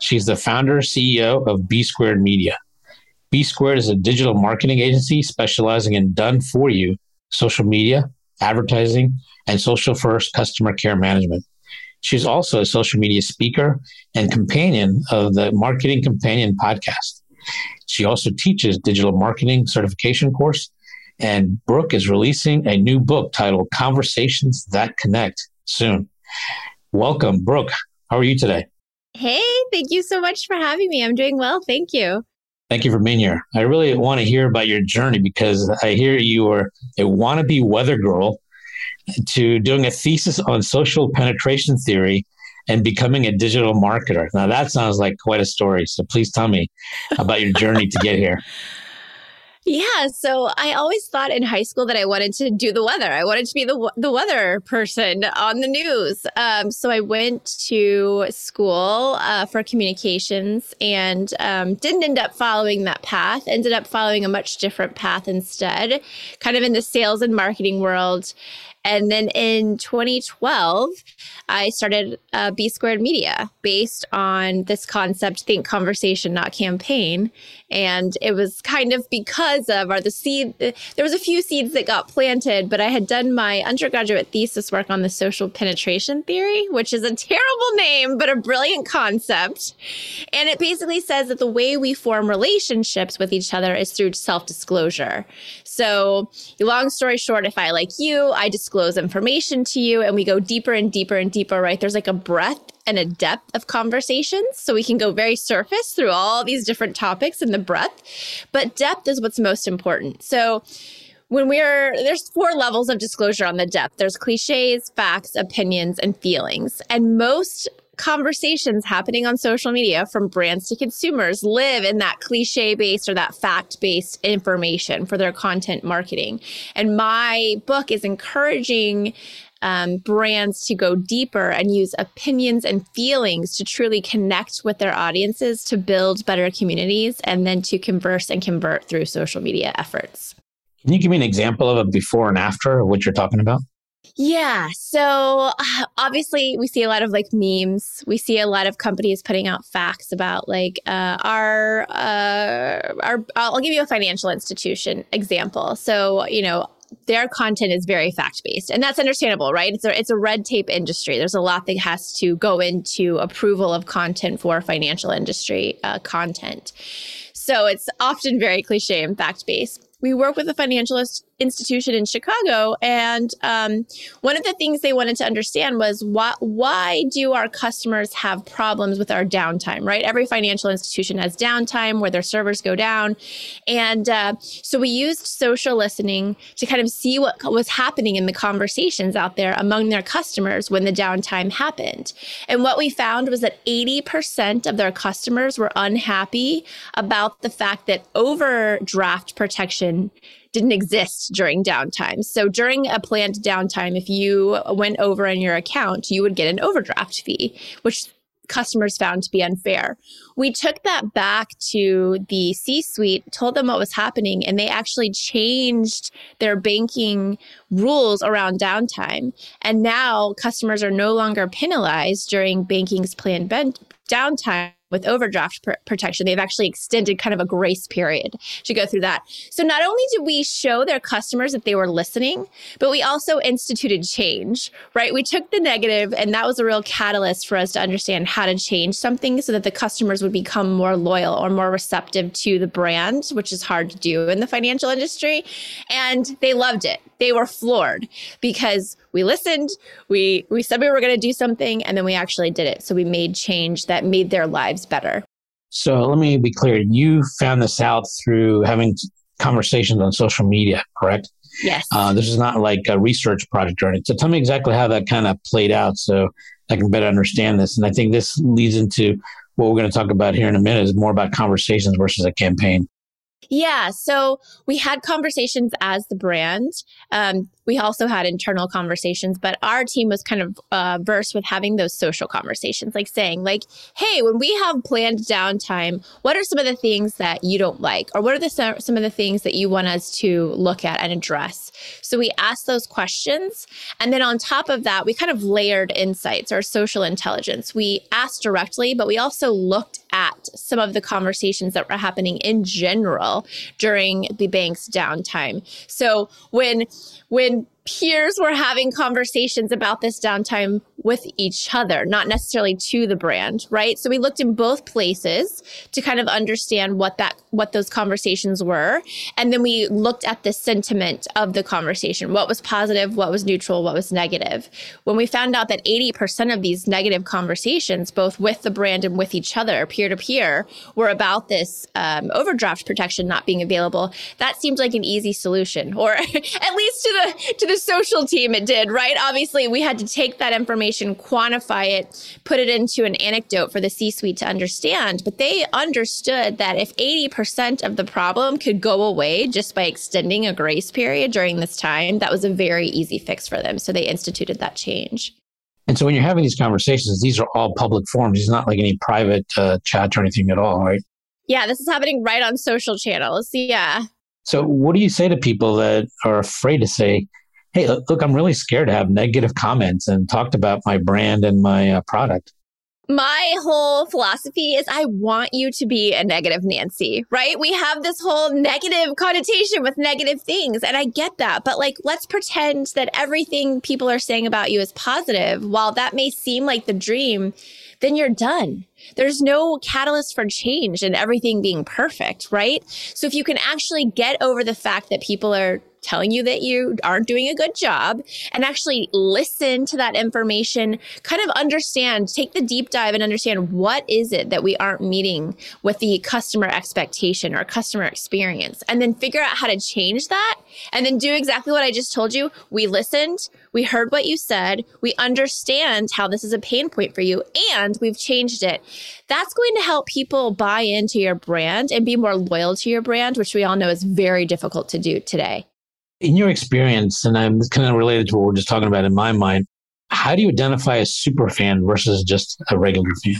She's the founder CEO of B Squared Media. B Squared is a digital marketing agency specializing in done for you social media, advertising, and social first customer care management. She's also a social media speaker and companion of the Marketing Companion podcast. She also teaches digital marketing certification course. And Brooke is releasing a new book titled Conversations That Connect soon. Welcome, Brooke. How are you today? Hey, thank you so much for having me. I'm doing well. Thank you. Thank you for being here. I really want to hear about your journey because I hear you are a wannabe weather girl to doing a thesis on social penetration theory and becoming a digital marketer. Now, that sounds like quite a story. So please tell me about your journey to get here. Yeah, so I always thought in high school that I wanted to do the weather. I wanted to be the the weather person on the news. Um, so I went to school uh, for communications and um, didn't end up following that path. Ended up following a much different path instead, kind of in the sales and marketing world. And then in 2012, I started uh, B Squared Media based on this concept think conversation, not campaign. And it was kind of because of or the seed, there was a few seeds that got planted, but I had done my undergraduate thesis work on the social penetration theory, which is a terrible name, but a brilliant concept. And it basically says that the way we form relationships with each other is through self disclosure. So, long story short, if I like you, I disclose information to you and we go deeper and deeper and deeper, right? There's like a breadth and a depth of conversations. So we can go very surface through all these different topics and the breadth, but depth is what's most important. So, when we're there's four levels of disclosure on the depth there's cliches facts opinions and feelings and most conversations happening on social media from brands to consumers live in that cliche based or that fact based information for their content marketing. And my book is encouraging um, brands to go deeper and use opinions and feelings to truly connect with their audiences to build better communities and then to converse and convert through social media efforts. Can you give me an example of a before and after of what you're talking about? Yeah. So obviously, we see a lot of like memes. We see a lot of companies putting out facts about like uh, our uh, our. I'll give you a financial institution example. So you know. Their content is very fact based, and that's understandable, right? It's a, it's a red tape industry. There's a lot that has to go into approval of content for financial industry uh, content. So it's often very cliche and fact based. We work with a financial institution in Chicago. And um, one of the things they wanted to understand was why, why do our customers have problems with our downtime, right? Every financial institution has downtime where their servers go down. And uh, so we used social listening to kind of see what was happening in the conversations out there among their customers when the downtime happened. And what we found was that 80% of their customers were unhappy about the fact that overdraft protection didn't exist during downtime. So during a planned downtime, if you went over in your account, you would get an overdraft fee, which customers found to be unfair. We took that back to the C suite, told them what was happening, and they actually changed their banking rules around downtime. And now customers are no longer penalized during banking's planned downtime with overdraft pr- protection, they've actually extended kind of a grace period to go through that. So not only did we show their customers that they were listening, but we also instituted change, right? We took the negative, and that was a real catalyst for us to understand how to change something so that the customers would become more loyal or more receptive to the brand, which is hard to do in the financial industry. And they loved it. They were floored because we listened, we we said we were going to do something, and then we actually did it. So we made change that made their lives better. So let me be clear. You found this out through having conversations on social media, correct? Yes. Uh, this is not like a research project or anything. So tell me exactly how that kind of played out so I can better understand this. And I think this leads into what we're going to talk about here in a minute is more about conversations versus a campaign. Yeah. So we had conversations as the brand. Um, we also had internal conversations, but our team was kind of uh, versed with having those social conversations, like saying, like, "Hey, when we have planned downtime, what are some of the things that you don't like, or what are the some of the things that you want us to look at and address?" So we asked those questions, and then on top of that, we kind of layered insights or social intelligence. We asked directly, but we also looked at some of the conversations that were happening in general during the bank's downtime. So when when good peers were having conversations about this downtime with each other, not necessarily to the brand, right? So we looked in both places to kind of understand what that what those conversations were, and then we looked at the sentiment of the conversation. What was positive, what was neutral, what was negative. When we found out that 80% of these negative conversations, both with the brand and with each other, peer to peer, were about this um, overdraft protection not being available, that seemed like an easy solution, or at least to the to the social team it did, right? Obviously, we had to take that information, quantify it, put it into an anecdote for the C suite to understand. But they understood that if 80% of the problem could go away just by extending a grace period during this time, that was a very easy fix for them. So they instituted that change. And so when you're having these conversations, these are all public forums. It's not like any private uh, chat or anything at all, right? Yeah, this is happening right on social channels. Yeah. So, what do you say to people that are afraid to say, hey, look, I'm really scared to have negative comments and talked about my brand and my uh, product. My whole philosophy is I want you to be a negative Nancy, right? We have this whole negative connotation with negative things, and I get that. But like, let's pretend that everything people are saying about you is positive. While that may seem like the dream, then you're done. There's no catalyst for change and everything being perfect, right? So if you can actually get over the fact that people are telling you that you aren't doing a good job and actually listen to that information kind of understand take the deep dive and understand what is it that we aren't meeting with the customer expectation or customer experience and then figure out how to change that and then do exactly what i just told you we listened we heard what you said. We understand how this is a pain point for you and we've changed it. That's going to help people buy into your brand and be more loyal to your brand which we all know is very difficult to do today. In your experience, and I'm kind of related to what we're just talking about in my mind, how do you identify a super fan versus just a regular fan?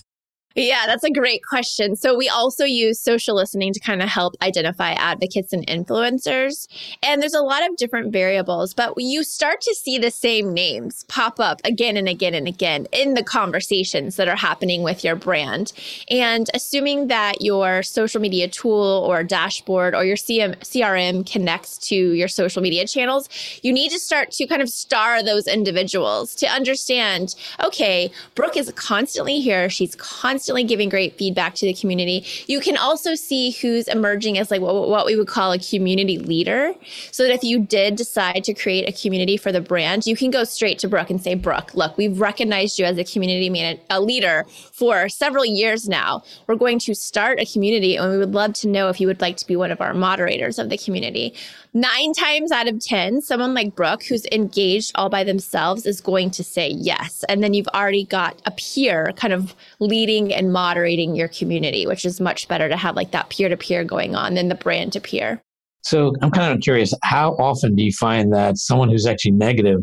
Yeah, that's a great question. So, we also use social listening to kind of help identify advocates and influencers. And there's a lot of different variables, but you start to see the same names pop up again and again and again in the conversations that are happening with your brand. And assuming that your social media tool or dashboard or your CM, CRM connects to your social media channels, you need to start to kind of star those individuals to understand okay, Brooke is constantly here. She's constantly constantly giving great feedback to the community. You can also see who's emerging as like what, what we would call a community leader. So that if you did decide to create a community for the brand, you can go straight to Brooke and say, Brooke, look, we've recognized you as a community man- a leader for several years now. We're going to start a community and we would love to know if you would like to be one of our moderators of the community nine times out of 10, someone like Brooke, who's engaged all by themselves, is going to say yes. And then you've already got a peer kind of leading and moderating your community, which is much better to have like that peer to peer going on than the brand to peer. So I'm kind of curious, how often do you find that someone who's actually negative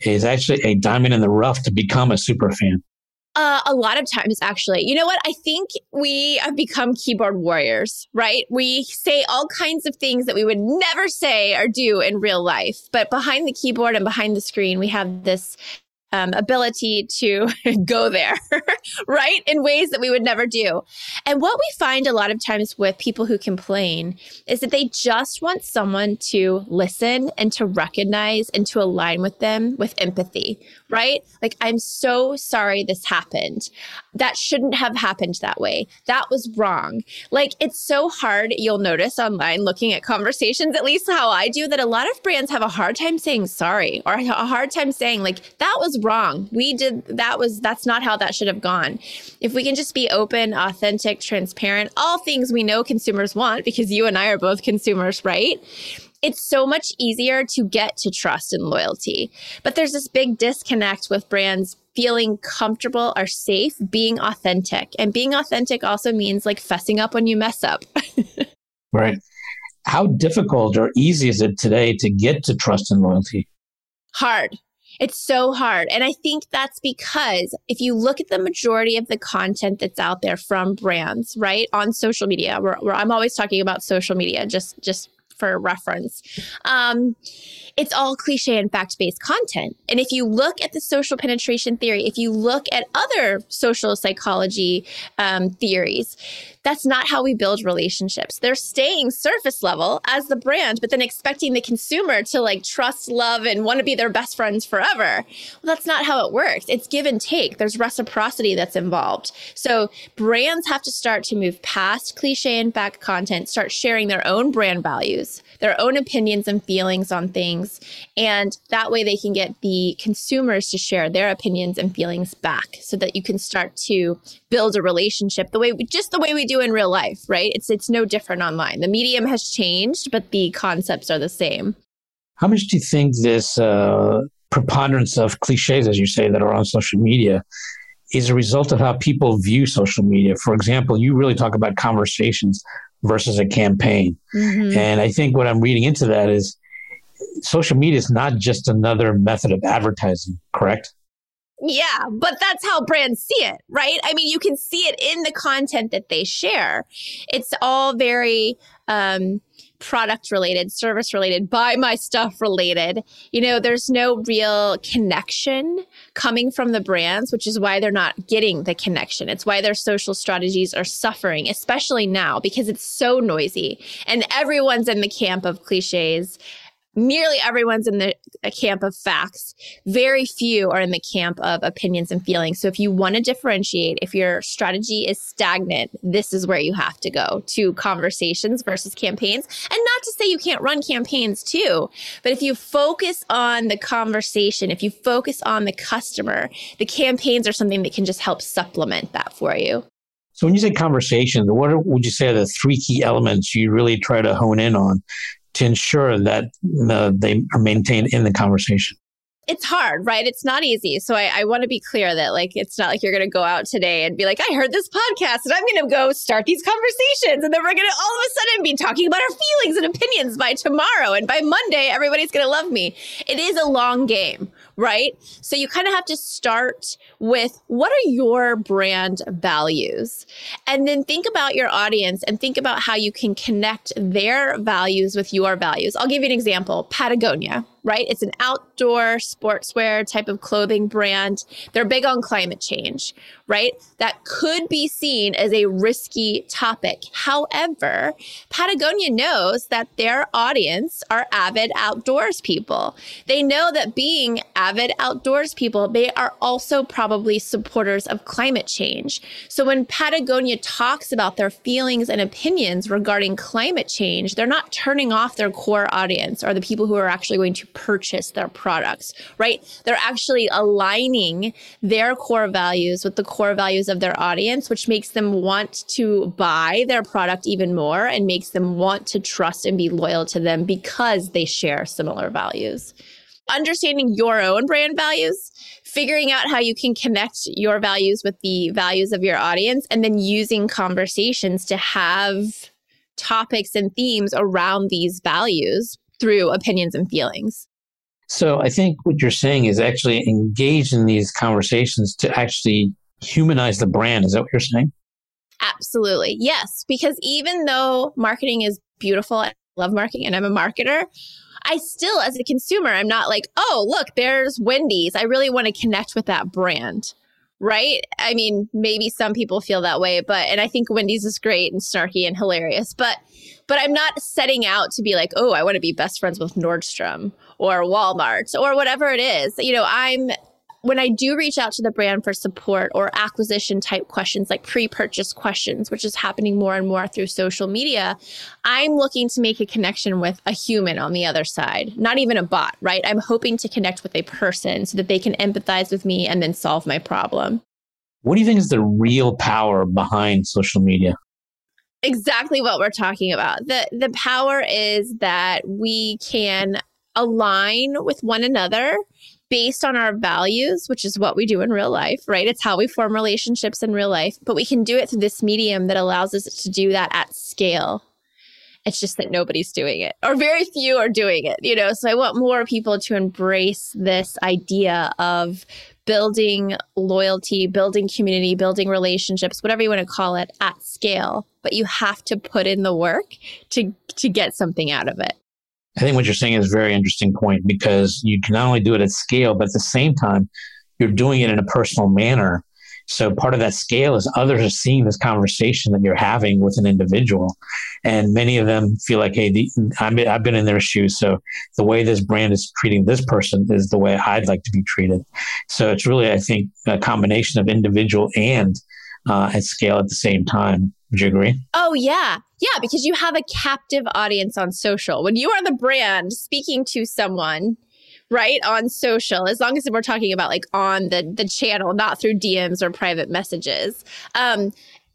is actually a diamond in the rough to become a super fan? Uh, a lot of times, actually. You know what? I think we have become keyboard warriors, right? We say all kinds of things that we would never say or do in real life. But behind the keyboard and behind the screen, we have this um, ability to go there, right? In ways that we would never do. And what we find a lot of times with people who complain is that they just want someone to listen and to recognize and to align with them with empathy, right? Like, I'm so sorry this happened. That shouldn't have happened that way. That was wrong. Like, it's so hard. You'll notice online looking at conversations, at least how I do, that a lot of brands have a hard time saying sorry or a hard time saying, like, that was wrong. We did that was that's not how that should have gone. If we can just be open, authentic, transparent, all things we know consumers want because you and I are both consumers, right? it's so much easier to get to trust and loyalty. But there's this big disconnect with brands feeling comfortable or safe being authentic. And being authentic also means like fessing up when you mess up. right. How difficult or easy is it today to get to trust and loyalty? Hard. It's so hard. And I think that's because if you look at the majority of the content that's out there from brands, right, on social media, where, where I'm always talking about social media, just just for reference. Um, it's all cliche and fact based content. And if you look at the social penetration theory, if you look at other social psychology um, theories, that's not how we build relationships. They're staying surface level as the brand, but then expecting the consumer to like trust, love, and want to be their best friends forever. Well, that's not how it works. It's give and take, there's reciprocity that's involved. So brands have to start to move past cliche and fact content, start sharing their own brand values, their own opinions and feelings on things. And that way they can get the consumers to share their opinions and feelings back so that you can start to build a relationship the way we, just the way we do in real life, right? It's it's no different online. The medium has changed, but the concepts are the same. How much do you think this uh, preponderance of cliches, as you say, that are on social media, is a result of how people view social media? For example, you really talk about conversations versus a campaign, mm-hmm. and I think what I'm reading into that is social media is not just another method of advertising, correct? Yeah, but that's how brands see it, right? I mean, you can see it in the content that they share. It's all very um, product related, service related, buy my stuff related. You know, there's no real connection coming from the brands, which is why they're not getting the connection. It's why their social strategies are suffering, especially now because it's so noisy and everyone's in the camp of cliches nearly everyone's in the camp of facts. Very few are in the camp of opinions and feelings. So if you want to differentiate, if your strategy is stagnant, this is where you have to go to conversations versus campaigns. And not to say you can't run campaigns too, but if you focus on the conversation, if you focus on the customer, the campaigns are something that can just help supplement that for you. So when you say conversations, what would you say are the three key elements you really try to hone in on to ensure that they are maintained in the conversation? it's hard, right? It's not easy. So I, I want to be clear that like it's not like you're going to go out today and be like, I heard this podcast and I'm going to go start these conversations, and then we're going to all of a sudden be talking about our feelings and opinions by tomorrow, and by Monday everybody's going to love me. It is a long game, right? So you kind of have to start with what are your brand values, and then think about your audience and think about how you can connect their values with your values. I'll give you an example: Patagonia right? It's an outdoor sportswear type of clothing brand. They're big on climate change, right? That could be seen as a risky topic. However, Patagonia knows that their audience are avid outdoors people. They know that being avid outdoors people, they are also probably supporters of climate change. So when Patagonia talks about their feelings and opinions regarding climate change, they're not turning off their core audience or the people who are actually going to purchase their products, right? They're actually aligning their core values with the core values of their audience, which makes them want to buy their product even more and makes them want to trust and be loyal to them because they share similar values. Understanding your own brand values, figuring out how you can connect your values with the values of your audience, and then using conversations to have topics and themes around these values through opinions and feelings. So I think what you're saying is actually engage in these conversations to actually humanize the brand. Is that what you're saying? Absolutely. Yes. Because even though marketing is beautiful, I love marketing and I'm a marketer, I still, as a consumer, I'm not like, oh, look, there's Wendy's. I really want to connect with that brand right? I mean, maybe some people feel that way, but and I think Wendy's is great and snarky and hilarious, but but I'm not setting out to be like, oh, I want to be best friends with Nordstrom or Walmart or whatever it is. You know, I'm when I do reach out to the brand for support or acquisition type questions, like pre purchase questions, which is happening more and more through social media, I'm looking to make a connection with a human on the other side, not even a bot, right? I'm hoping to connect with a person so that they can empathize with me and then solve my problem. What do you think is the real power behind social media? Exactly what we're talking about. The the power is that we can align with one another based on our values, which is what we do in real life, right? It's how we form relationships in real life, but we can do it through this medium that allows us to do that at scale. It's just that nobody's doing it, or very few are doing it, you know? So I want more people to embrace this idea of building loyalty, building community, building relationships, whatever you want to call it, at scale. But you have to put in the work to to get something out of it. I think what you're saying is a very interesting point because you can not only do it at scale, but at the same time, you're doing it in a personal manner. So part of that scale is others are seeing this conversation that you're having with an individual, and many of them feel like, "Hey, the, I'm, I've been in their shoes, so the way this brand is treating this person is the way I'd like to be treated." So it's really, I think, a combination of individual and uh, at scale at the same time. Would you agree? Oh yeah, yeah, because you have a captive audience on social. When you are the brand speaking to someone, right, on social, as long as we're talking about like on the the channel, not through DMs or private messages, um,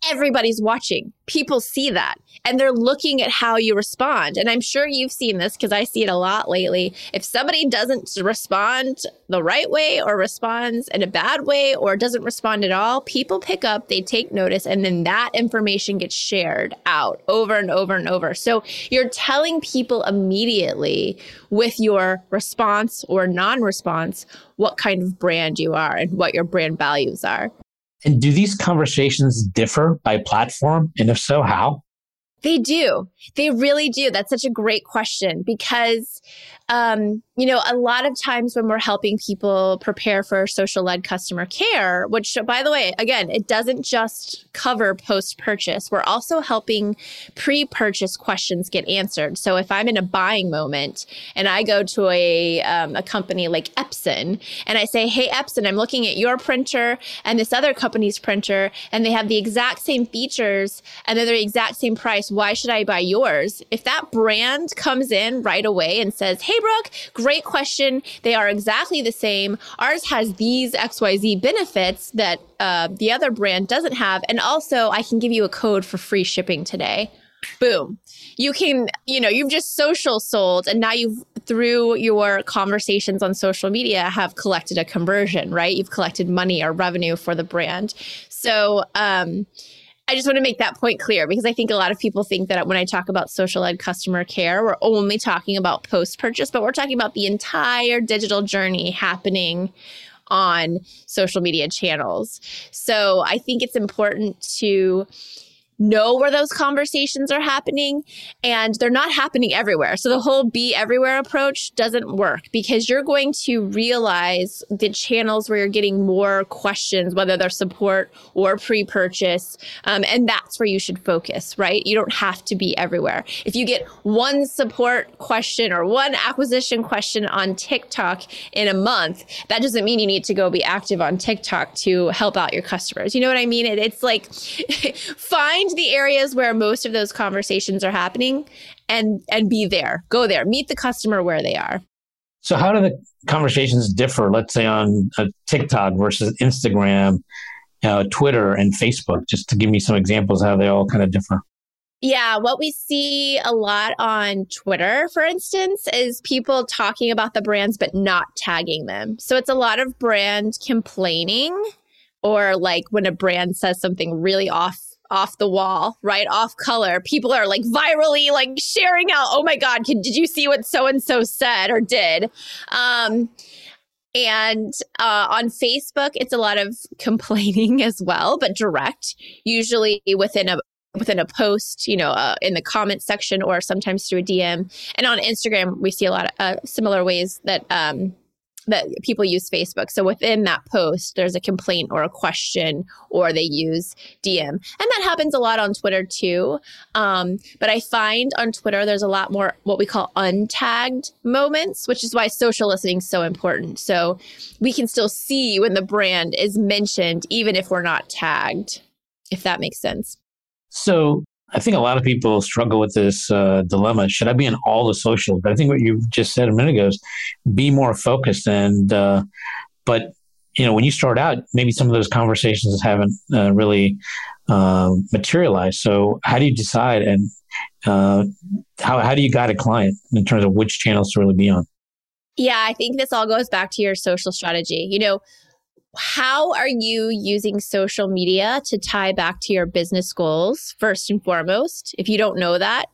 everybody's watching. People see that and they're looking at how you respond. And I'm sure you've seen this because I see it a lot lately. If somebody doesn't respond the right way or responds in a bad way or doesn't respond at all, people pick up, they take notice, and then that information gets shared out over and over and over. So you're telling people immediately with your response or non response what kind of brand you are and what your brand values are. And do these conversations differ by platform? And if so, how? They do. They really do. That's such a great question because um, you know, a lot of times when we're helping people prepare for social led customer care, which, by the way, again, it doesn't just cover post purchase, we're also helping pre purchase questions get answered. So if I'm in a buying moment and I go to a, um, a company like Epson and I say, Hey, Epson, I'm looking at your printer and this other company's printer, and they have the exact same features and they're the exact same price. Why should I buy yours? If that brand comes in right away and says, Hey, Brooke, great question. They are exactly the same. Ours has these XYZ benefits that uh, the other brand doesn't have. And also, I can give you a code for free shipping today. Boom. You can, you know, you've just social sold, and now you've, through your conversations on social media, have collected a conversion, right? You've collected money or revenue for the brand. So, um, I just want to make that point clear because I think a lot of people think that when I talk about social ed customer care, we're only talking about post purchase, but we're talking about the entire digital journey happening on social media channels. So I think it's important to know where those conversations are happening and they're not happening everywhere. So the whole be everywhere approach doesn't work because you're going to realize the channels where you're getting more questions, whether they're support or pre purchase. Um, and that's where you should focus, right? You don't have to be everywhere. If you get one support question or one acquisition question on TikTok in a month, that doesn't mean you need to go be active on TikTok to help out your customers. You know what I mean? It, it's like find find the areas where most of those conversations are happening and and be there. Go there. Meet the customer where they are. So how do the conversations differ, let's say on uh, TikTok versus Instagram, uh, Twitter and Facebook, just to give me some examples how they all kind of differ? Yeah, what we see a lot on Twitter, for instance, is people talking about the brands but not tagging them. So it's a lot of brand complaining or like when a brand says something really off off the wall, right? Off color. People are like virally like sharing out, oh my God, did you see what so and so said or did? Um, and uh, on Facebook, it's a lot of complaining as well, but direct, usually within a within a post, you know, uh, in the comment section or sometimes through a DM. And on Instagram, we see a lot of uh, similar ways that um, that people use Facebook. So within that post, there's a complaint or a question, or they use DM. And that happens a lot on Twitter too. Um, but I find on Twitter, there's a lot more what we call untagged moments, which is why social listening is so important. So we can still see when the brand is mentioned, even if we're not tagged, if that makes sense. So I think a lot of people struggle with this uh, dilemma. Should I be in all the socials? But I think what you just said a minute ago is be more focused. And uh, but you know, when you start out, maybe some of those conversations haven't uh, really uh, materialized. So, how do you decide and uh, how, how do you guide a client in terms of which channels to really be on? Yeah, I think this all goes back to your social strategy. You know, how are you using social media to tie back to your business goals first and foremost? If you don't know that,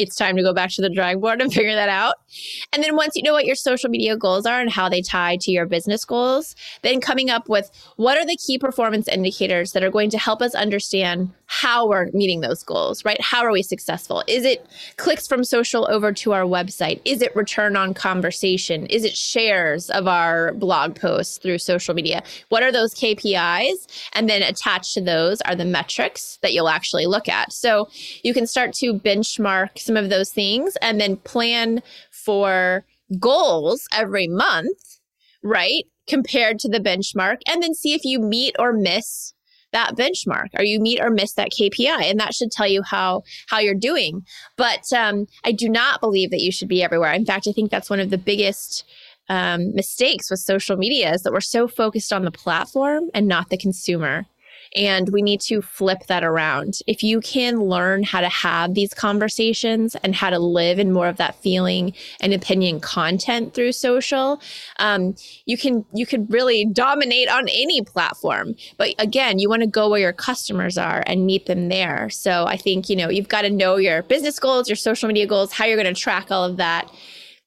it's time to go back to the drawing board and figure that out. And then once you know what your social media goals are and how they tie to your business goals, then coming up with what are the key performance indicators that are going to help us understand how we're meeting those goals, right? How are we successful? Is it clicks from social over to our website? Is it return on conversation? Is it shares of our blog posts through social media? What are those KPIs? And then attached to those are the metrics that you'll actually look at. So you can start to benchmark some of those things and then plan for goals every month, right? Compared to the benchmark, and then see if you meet or miss that benchmark or you meet or miss that kpi and that should tell you how how you're doing. But um, i do not believe that you should be everywhere. In fact i think that's one of the biggest um, mistakes with social media is that we're so focused on the platform and not the consumer and we need to flip that around. If you can learn how to have these conversations and how to live in more of that feeling and opinion content through social, um, you can you could really dominate on any platform. But again, you want to go where your customers are and meet them there. So I think you know you've got to know your business goals, your social media goals, how you're going to track all of that.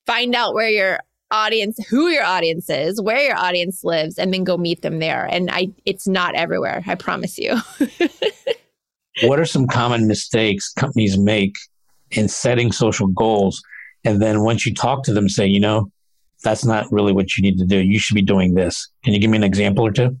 Find out where your audience, who your audience is, where your audience lives, and then go meet them there. And I, it's not everywhere. I promise you. what are some common mistakes companies make in setting social goals? And then once you talk to them, say, you know, that's not really what you need to do. You should be doing this. Can you give me an example or two?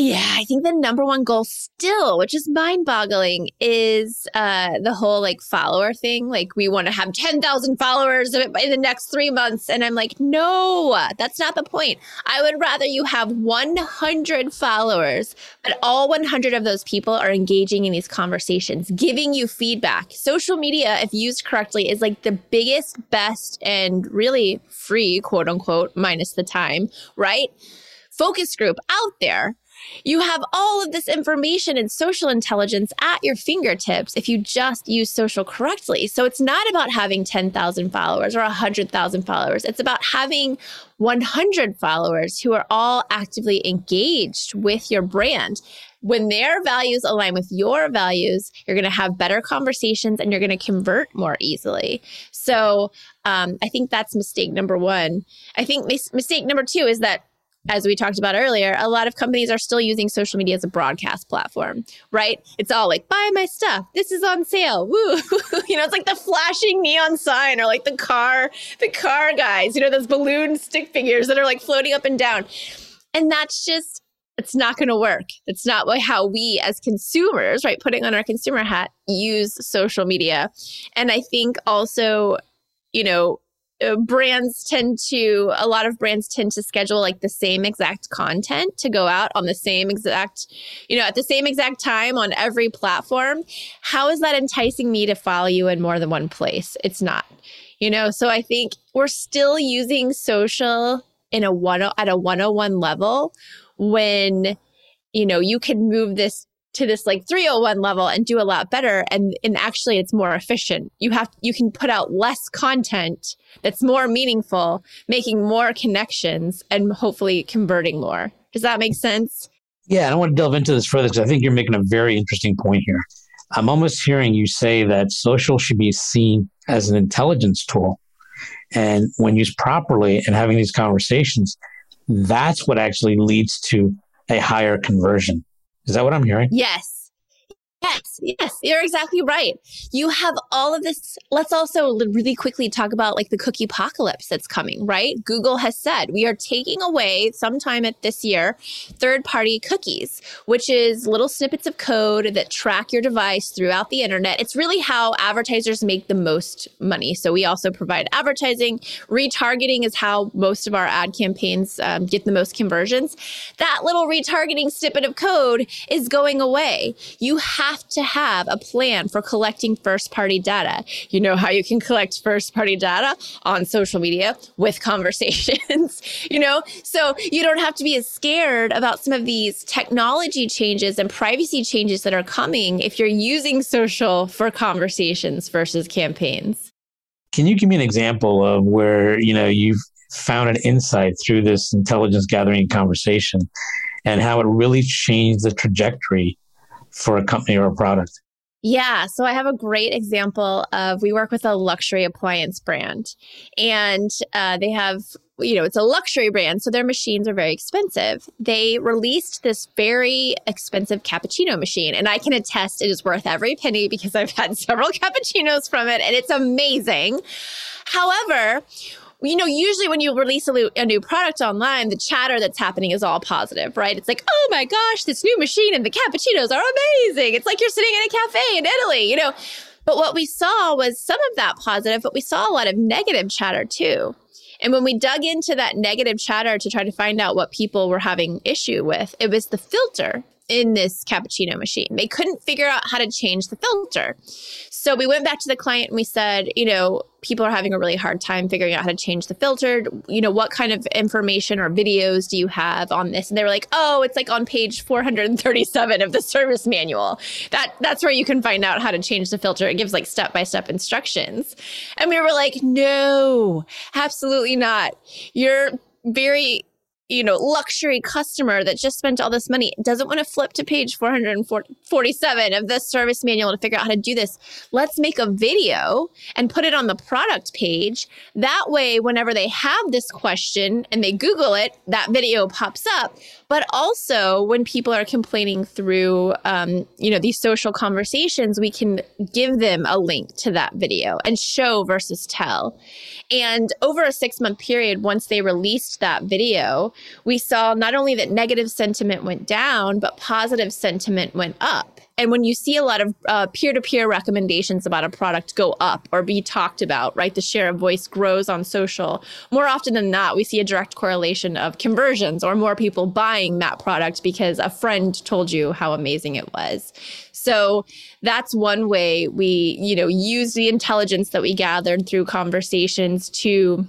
Yeah, I think the number one goal still, which is mind boggling, is uh, the whole like follower thing. Like, we want to have 10,000 followers in the next three months. And I'm like, no, that's not the point. I would rather you have 100 followers, but all 100 of those people are engaging in these conversations, giving you feedback. Social media, if used correctly, is like the biggest, best, and really free, quote unquote, minus the time, right? Focus group out there you have all of this information and social intelligence at your fingertips if you just use social correctly. So it's not about having 10,000 followers or 100,000 followers. It's about having 100 followers who are all actively engaged with your brand. When their values align with your values, you're going to have better conversations and you're going to convert more easily. So um, I think that's mistake number one. I think mis- mistake number two is that as we talked about earlier, a lot of companies are still using social media as a broadcast platform, right? It's all like, buy my stuff. This is on sale. Woo. you know, it's like the flashing neon sign or like the car, the car guys, you know, those balloon stick figures that are like floating up and down. And that's just, it's not going to work. It's not how we as consumers, right, putting on our consumer hat, use social media. And I think also, you know, Uh, brands tend to a lot of brands tend to schedule like the same exact content to go out on the same exact you know at the same exact time on every platform. How is that enticing me to follow you in more than one place? It's not you know? So i think we're still using social in a one at a 101 level when you know you can move this to this like 301 level and do a lot better. And and actually it's more efficient. You have you can put out less content that's more meaningful making more connections and hopefully converting more. Does that make sense? Yeah i want to delve into this further because i think you're making a very interesting point here. I'm almost hearing you say that social should be seen as an intelligence tool. And when used properly and having these conversations that's what actually leads to a higher conversion is that what I'm hearing? Yes. Yes, yes, you're exactly right. You have all of this. Let's also really quickly talk about like the cookie apocalypse that's coming, right? Google has said we are taking away sometime at this year third party cookies, which is little snippets of code that track your device throughout the internet. It's really how advertisers make the most money. So we also provide advertising. Retargeting is how most of our ad campaigns um, get the most conversions. That little retargeting snippet of code is going away. You have have to have a plan for collecting first party data. You know how you can collect first party data on social media with conversations, you know? So you don't have to be as scared about some of these technology changes and privacy changes that are coming if you're using social for conversations versus campaigns. Can you give me an example of where, you know, you've found an insight through this intelligence gathering conversation and how it really changed the trajectory for a company or a product? Yeah. So I have a great example of we work with a luxury appliance brand and uh, they have, you know, it's a luxury brand. So their machines are very expensive. They released this very expensive cappuccino machine. And I can attest it is worth every penny because I've had several cappuccinos from it and it's amazing. However, you know, usually when you release a, a, new product online, the chatter that's happening is all positive, right? It's like, oh my gosh, this new machine and the cappuccinos are amazing. It's like you're sitting in a cafe in Italy, you know. But what we saw was some of that positive, but we saw a lot of negative chatter too. And when we dug into that negative chatter to try to find out what people were having issue with, it was the filter in this cappuccino machine. They couldn't figure out how to change the filter. So we went back to the client and we said, you know, people are having a really hard time figuring out how to change the filter. You know, what kind of information or videos do you have on this? And they were like, oh, it's like on page 437 of the service manual. That that's where you can find out how to change the filter. It gives like step-by-step instructions. And we were like, no, absolutely not. You're very you know, luxury customer that just spent all this money doesn't want to flip to page 447 of the service manual to figure out how to do this. Let's make a video and put it on the product page. That way, whenever they have this question and they Google it, that video pops up. But also, when people are complaining through, um, you know, these social conversations, we can give them a link to that video and show versus tell. And over a six month period, once they released that video, we saw not only that negative sentiment went down, but positive sentiment went up. And when you see a lot of peer to peer recommendations about a product go up or be talked about, right, the share of voice grows on social. More often than not, we see a direct correlation of conversions or more people buying that product because a friend told you how amazing it was. So that's one way we, you know, use the intelligence that we gathered through conversations to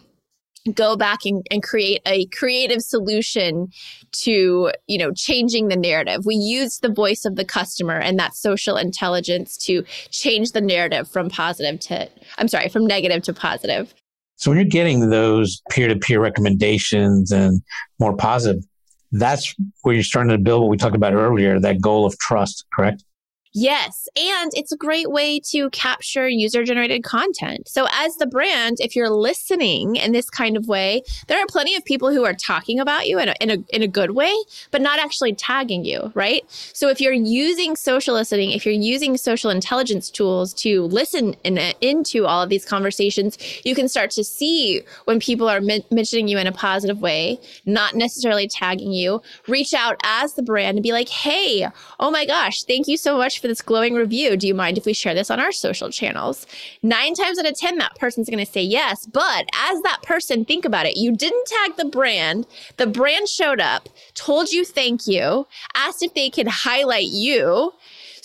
go back and, and create a creative solution to you know changing the narrative. We use the voice of the customer and that social intelligence to change the narrative from positive to i'm sorry from negative to positive. So when you're getting those peer-to-peer recommendations and more positive that's where you're starting to build what we talked about earlier that goal of trust correct Yes. And it's a great way to capture user generated content. So, as the brand, if you're listening in this kind of way, there are plenty of people who are talking about you in a, in a, in a good way, but not actually tagging you, right? So, if you're using social listening, if you're using social intelligence tools to listen in, into all of these conversations, you can start to see when people are men- mentioning you in a positive way, not necessarily tagging you. Reach out as the brand and be like, hey, oh my gosh, thank you so much for this glowing review. Do you mind if we share this on our social channels? Nine times out of 10, that person's going to say yes. But as that person, think about it. You didn't tag the brand. The brand showed up, told you thank you, asked if they could highlight you.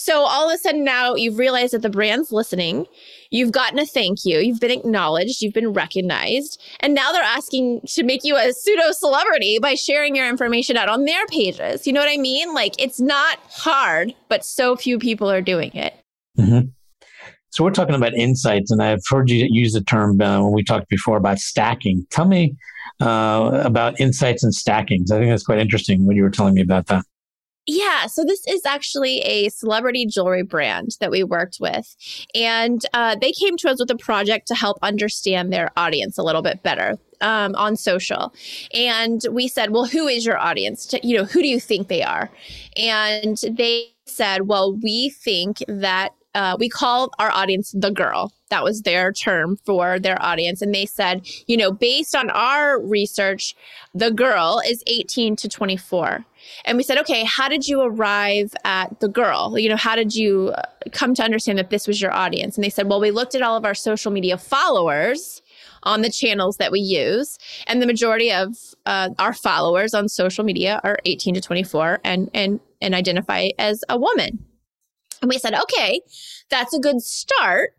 So all of a sudden now you've realized that the brand's listening. You've gotten a thank you. You've been acknowledged. You've been recognized. And now they're asking to make you a pseudo celebrity by sharing your information out on their pages. You know what I mean? Like it's not hard, but so few people are doing it. Mm-hmm. So we're talking about insights, and I've heard you use the term uh, when we talked before about stacking. Tell me uh, about insights and stackings. I think that's quite interesting when you were telling me about that. Yeah, so this is actually a celebrity jewelry brand that we worked with. And uh, they came to us with a project to help understand their audience a little bit better um, on social. And we said, well, who is your audience? To, you know, who do you think they are? And they said, well, we think that uh, we call our audience the girl. That was their term for their audience. And they said, you know, based on our research, the girl is 18 to 24. And we said, okay, how did you arrive at the girl? You know, how did you uh, come to understand that this was your audience? And they said, well, we looked at all of our social media followers on the channels that we use. And the majority of uh, our followers on social media are 18 to 24 and, and, and identify as a woman. And we said, okay, that's a good start,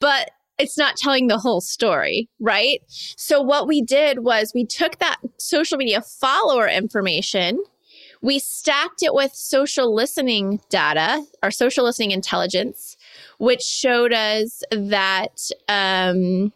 but it's not telling the whole story, right? So what we did was we took that social media follower information, we stacked it with social listening data, our social listening intelligence, which showed us that um,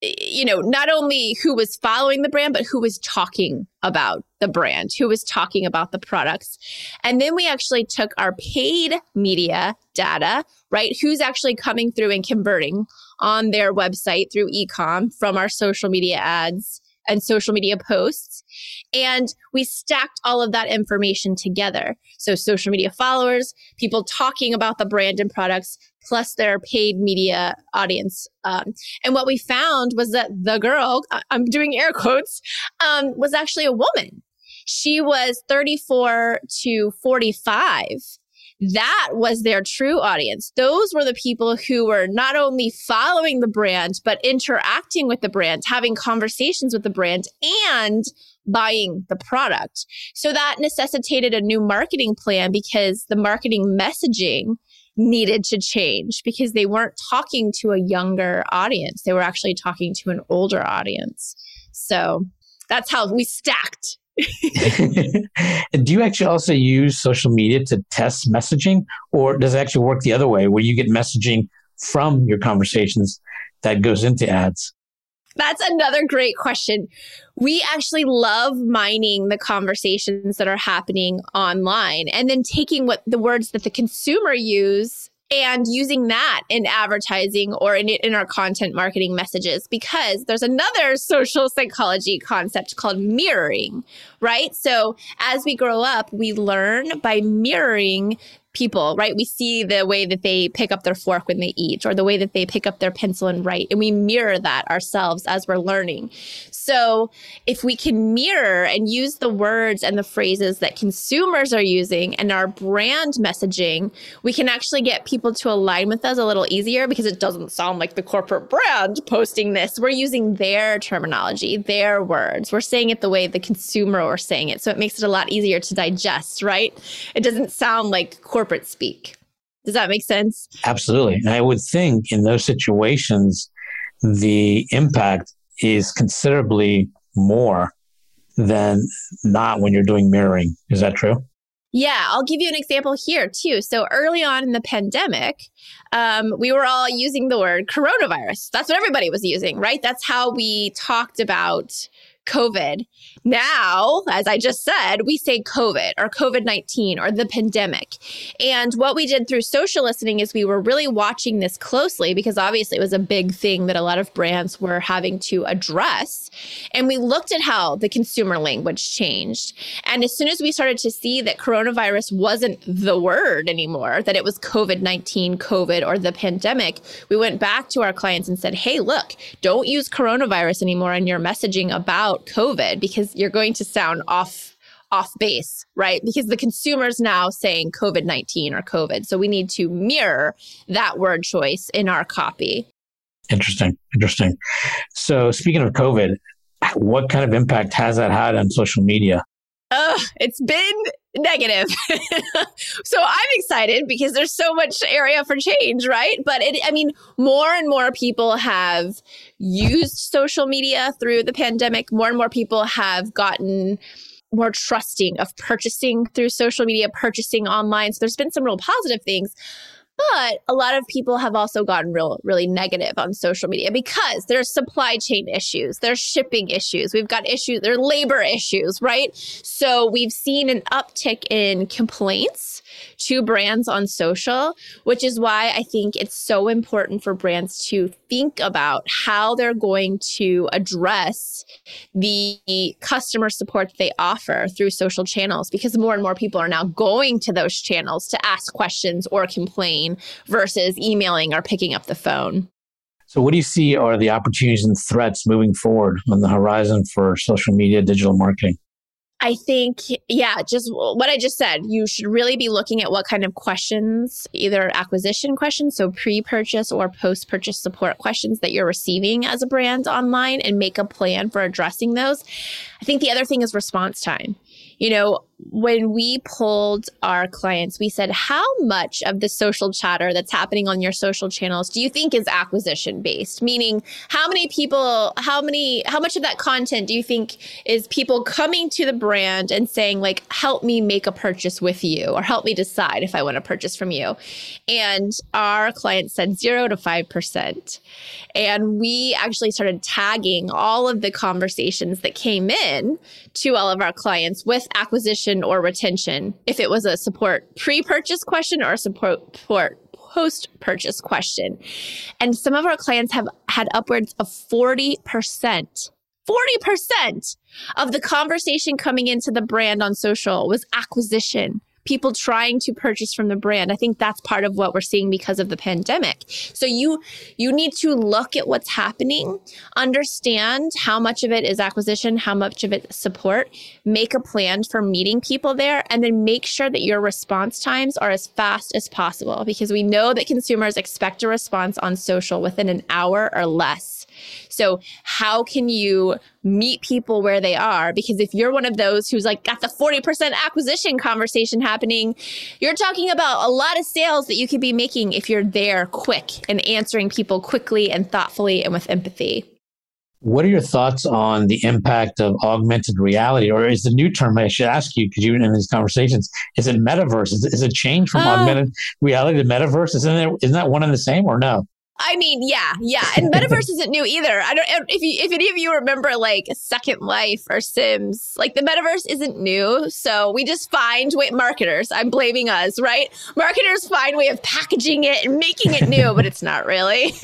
you know, not only who was following the brand, but who was talking about the brand, who was talking about the products. And then we actually took our paid media data, right? Who's actually coming through and converting on their website through ecom from our social media ads and social media posts. And we stacked all of that information together. So, social media followers, people talking about the brand and products, plus their paid media audience. Um, and what we found was that the girl, I'm doing air quotes, um, was actually a woman. She was 34 to 45 that was their true audience. Those were the people who were not only following the brand, but interacting with the brand, having conversations with the brand, and buying the product. So that necessitated a new marketing plan because the marketing messaging needed to change because they weren't talking to a younger audience. They were actually talking to an older audience. So that's how we stacked Do you actually also use social media to test messaging, or does it actually work the other way where you get messaging from your conversations that goes into ads? That's another great question. We actually love mining the conversations that are happening online and then taking what the words that the consumer use and using that in advertising or in, in our content marketing messages because there's another social psychology concept called mirroring, right? So as we grow up, we learn by mirroring people, right? We see the way that they pick up their fork when they eat or the way that they pick up their pencil and write. And we mirror that ourselves as we're learning. So if we can mirror and use the words and the phrases that consumers are using and our brand messaging, we can actually get people to align with us a little easier because it doesn't sound like the corporate brand posting this. We're using their terminology, their words. We're saying it the way the consumer are saying it. So it makes it a lot easier to digest, right? It doesn't sound like corporate corporate speak. Does that make sense? Absolutely. And I would think in those situations, the impact is considerably more than not when you're doing mirroring. Is that true? Yeah, I'll give you an example here too. So early on in the pandemic, um, we were all using the word coronavirus. That's what everybody was using, right? That's how we talked about COVID. Now, as I just said, we say COVID or COVID 19 or the pandemic. And what we did through social listening is we were really watching this closely because obviously it was a big thing that a lot of brands were having to address. And we looked at how the consumer language changed. And as soon as we started to see that coronavirus wasn't the word anymore, that it was COVID 19, COVID, or the pandemic, we went back to our clients and said, hey, look, don't use coronavirus anymore in your messaging about about COVID because you're going to sound off off base, right? Because the consumer's now saying COVID 19 or COVID. So we need to mirror that word choice in our copy. Interesting. Interesting. So speaking of COVID, what kind of impact has that had on social media? Uh, it's been negative. so I'm excited because there's so much area for change, right? But it, I mean, more and more people have used social media through the pandemic. More and more people have gotten more trusting of purchasing through social media, purchasing online. So there's been some real positive things. But a lot of people have also gotten real, really negative on social media because there's supply chain issues, there's shipping issues, we've got issues, there are labor issues, right? So we've seen an uptick in complaints to brands on social, which is why I think it's so important for brands to think about how they're going to address the customer support they offer through social channels because more and more people are now going to those channels to ask questions or complain versus emailing or picking up the phone. So, what do you see are the opportunities and threats moving forward on the horizon for social media digital marketing? I think, yeah, just what I just said. You should really be looking at what kind of questions, either acquisition questions, so pre purchase or post purchase support questions that you're receiving as a brand online and make a plan for addressing those. I think the other thing is response time. You know, when we polled our clients, we said, How much of the social chatter that's happening on your social channels do you think is acquisition based? Meaning, how many people, how many, how much of that content do you think is people coming to the brand and saying, like, help me make a purchase with you or help me decide if I want to purchase from you? And our clients said zero to 5%. And we actually started tagging all of the conversations that came in to all of our clients with acquisition or retention. If it was a support pre purchase question or a support post purchase question. And some of our clients have had upwards of 40%. 40% of the conversation coming into the brand on social was acquisition people trying to purchase from the brand. I think that's part of what we're seeing because of the pandemic. So you you need to look at what's happening, understand how much of it is acquisition, how much of it support, make a plan for meeting people there and then make sure that your response times are as fast as possible because we know that consumers expect a response on social within an hour or less. So, how can you meet people where they are? Because if you're one of those who's like got the 40% acquisition conversation happening, you're talking about a lot of sales that you could be making if you're there quick and answering people quickly and thoughtfully and with empathy. What are your thoughts on the impact of augmented reality, or is the new term I should ask you because you're in these conversations? Is it metaverse? Is it, is it change from uh, augmented reality to metaverse? Isn't it, isn't that one and the same, or no? I mean, yeah, yeah. And metaverse isn't new either. I don't if you if any of you remember like Second Life or Sims, like the metaverse isn't new. So we just find way marketers, I'm blaming us, right? Marketers find way of packaging it and making it new, but it's not really.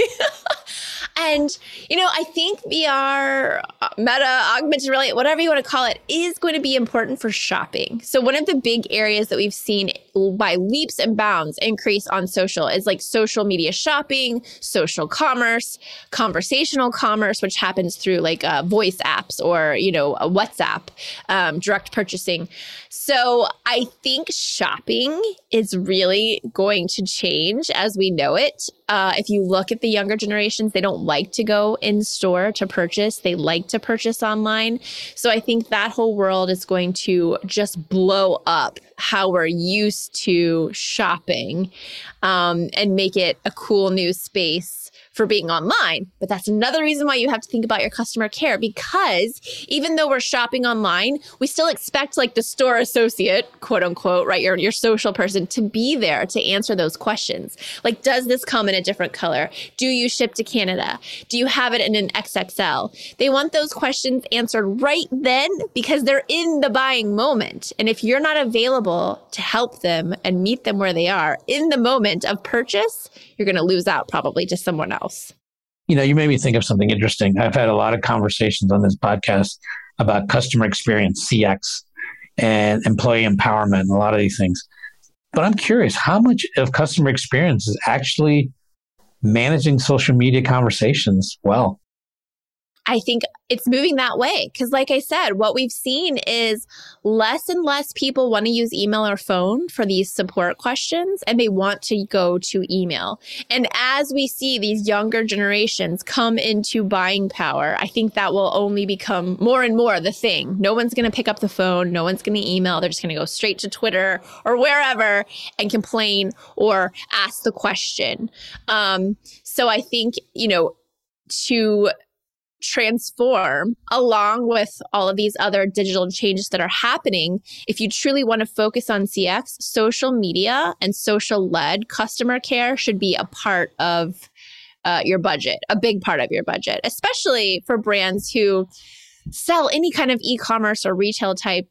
And, you know, I think VR, uh, meta, augmented reality, whatever you want to call it, is going to be important for shopping. So, one of the big areas that we've seen by leaps and bounds increase on social is like social media shopping, social commerce, conversational commerce, which happens through like uh, voice apps or, you know, WhatsApp, um, direct purchasing. So, I think shopping is really going to change as we know it. Uh, if you look at the younger generations, they don't like to go in store to purchase. They like to purchase online. So I think that whole world is going to just blow up how we're used to shopping um, and make it a cool new space for being online. But that's another reason why you have to think about your customer care because even though we're shopping online, we still expect like the store associate, quote unquote, right? Your, your social person to be there to answer those questions. Like, does this come in a different color? Do you ship to Canada? Do you have it in an XXL? They want those questions answered right then because they're in the buying moment. And if you're not available to help them and meet them where they are in the moment of purchase, you're going to lose out probably to someone else. You know, you made me think of something interesting. I've had a lot of conversations on this podcast about customer experience, CX, and employee empowerment, and a lot of these things. But I'm curious, how much of customer experience is actually managing social media conversations well? I think it's moving that way. Because, like I said, what we've seen is less and less people want to use email or phone for these support questions, and they want to go to email. And as we see these younger generations come into buying power, I think that will only become more and more the thing. No one's going to pick up the phone, no one's going to email. They're just going to go straight to Twitter or wherever and complain or ask the question. Um, so I think, you know, to transform along with all of these other digital changes that are happening. If you truly want to focus on CX, social media and social led customer care should be a part of uh, your budget, a big part of your budget, especially for brands who sell any kind of e commerce or retail type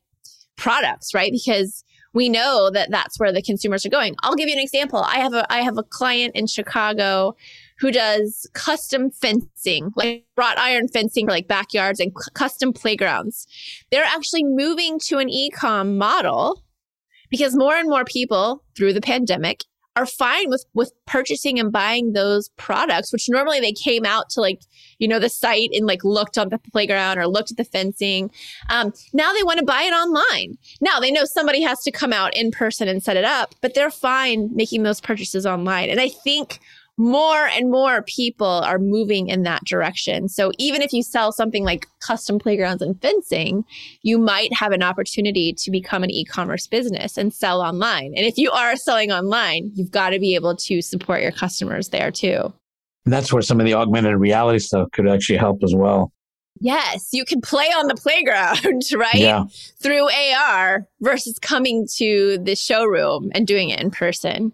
products, right? Because we know that that's where the consumers are going. I'll give you an example. I have a I have a client in Chicago who does custom fencing, like wrought iron fencing for like backyards and c- custom playgrounds. They're actually moving to an e-com model because more and more people through the pandemic are fine with with purchasing and buying those products which normally they came out to like you know the site and like looked on the playground or looked at the fencing. Um, now they want to buy it online. Now they know somebody has to come out in person and set it up but they're fine making those purchases online. And i think more and more people are moving in that direction. So even if you sell something like custom playgrounds and fencing, you might have an opportunity to become an e-commerce business and sell online. And if you are selling online, you've got to be able to support your customers there too. And that's where some of the augmented reality stuff could actually help as well. Yes, you can play on the playground, right? Yeah. Through AR versus coming to the showroom and doing it in person.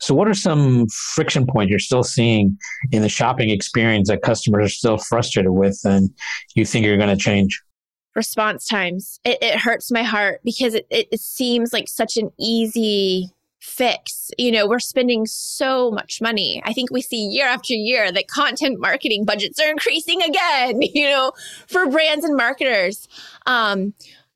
So, what are some friction points you're still seeing in the shopping experience that customers are still frustrated with and you think you're going to change? Response times. It, it hurts my heart because it, it, it seems like such an easy fix. You know, we're spending so much money. I think we see year after year that content marketing budgets are increasing again, you know, for brands and marketers. Um,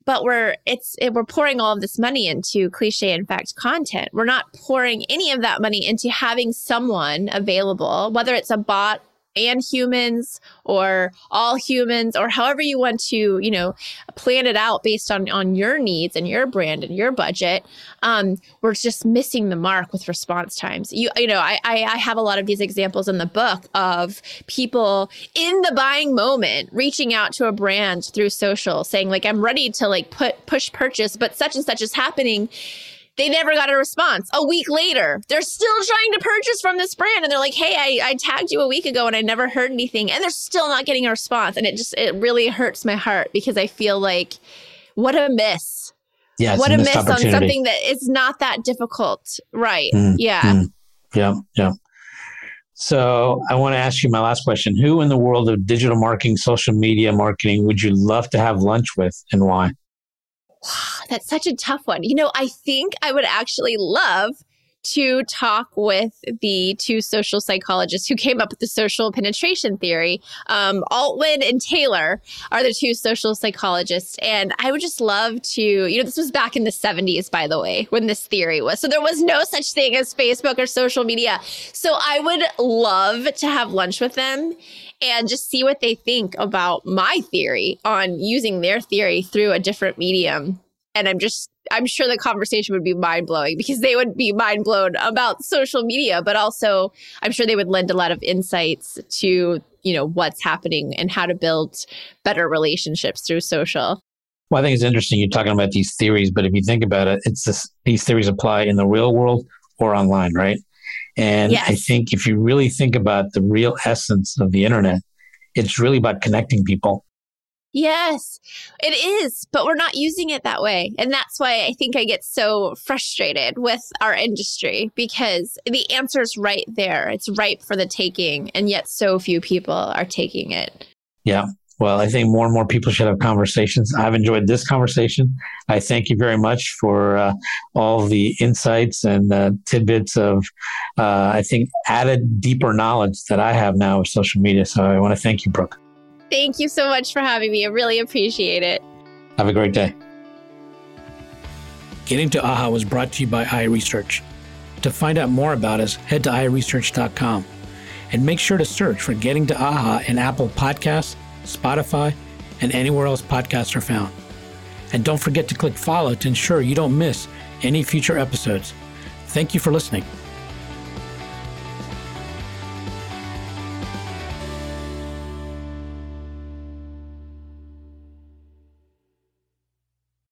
but we're it's it, we're pouring all of this money into cliche in fact content. We're not pouring any of that money into having someone available, whether it's a bot and humans or all humans or however you want to you know plan it out based on on your needs and your brand and your budget um, we're just missing the mark with response times. You you know I, I i have a lot of these examples in the book of people in the buying moment reaching out to a brand through social saying like i'm ready to like put push purchase but such and such is happening they never got a response. A week later, they're still trying to purchase from this brand. And they're like, hey, I, I tagged you a week ago and I never heard anything. And they're still not getting a response. And it just, it really hurts my heart because I feel like, what a miss. Yeah, what a, a miss on something that is not that difficult. Right. Mm, yeah. Mm, yeah. Yeah. So I want to ask you my last question. Who in the world of digital marketing, social media marketing would you love to have lunch with and why? That's such a tough one. You know, I think I would actually love to talk with the two social psychologists who came up with the social penetration theory. Um, and Taylor are the two social psychologists. And I would just love to, you know, this was back in the 70s, by the way, when this theory was. So there was no such thing as Facebook or social media. So I would love to have lunch with them and just see what they think about my theory on using their theory through a different medium. And I'm just, I'm sure the conversation would be mind blowing because they would be mind blown about social media, but also I'm sure they would lend a lot of insights to, you know, what's happening and how to build better relationships through social. Well, I think it's interesting you're talking about these theories, but if you think about it, it's this, these theories apply in the real world or online, right? And yes. I think if you really think about the real essence of the internet, it's really about connecting people. Yes, it is, but we're not using it that way. And that's why I think I get so frustrated with our industry because the answer is right there. It's ripe for the taking, and yet so few people are taking it. Yeah. Well, I think more and more people should have conversations. I've enjoyed this conversation. I thank you very much for uh, all the insights and uh, tidbits of, uh, I think, added deeper knowledge that I have now of social media. So I want to thank you, Brooke. Thank you so much for having me. I really appreciate it. Have a great day. Getting to AHA was brought to you by iResearch. To find out more about us, head to iResearch.com and make sure to search for Getting to AHA in Apple Podcasts Spotify, and anywhere else podcasts are found. And don't forget to click follow to ensure you don't miss any future episodes. Thank you for listening.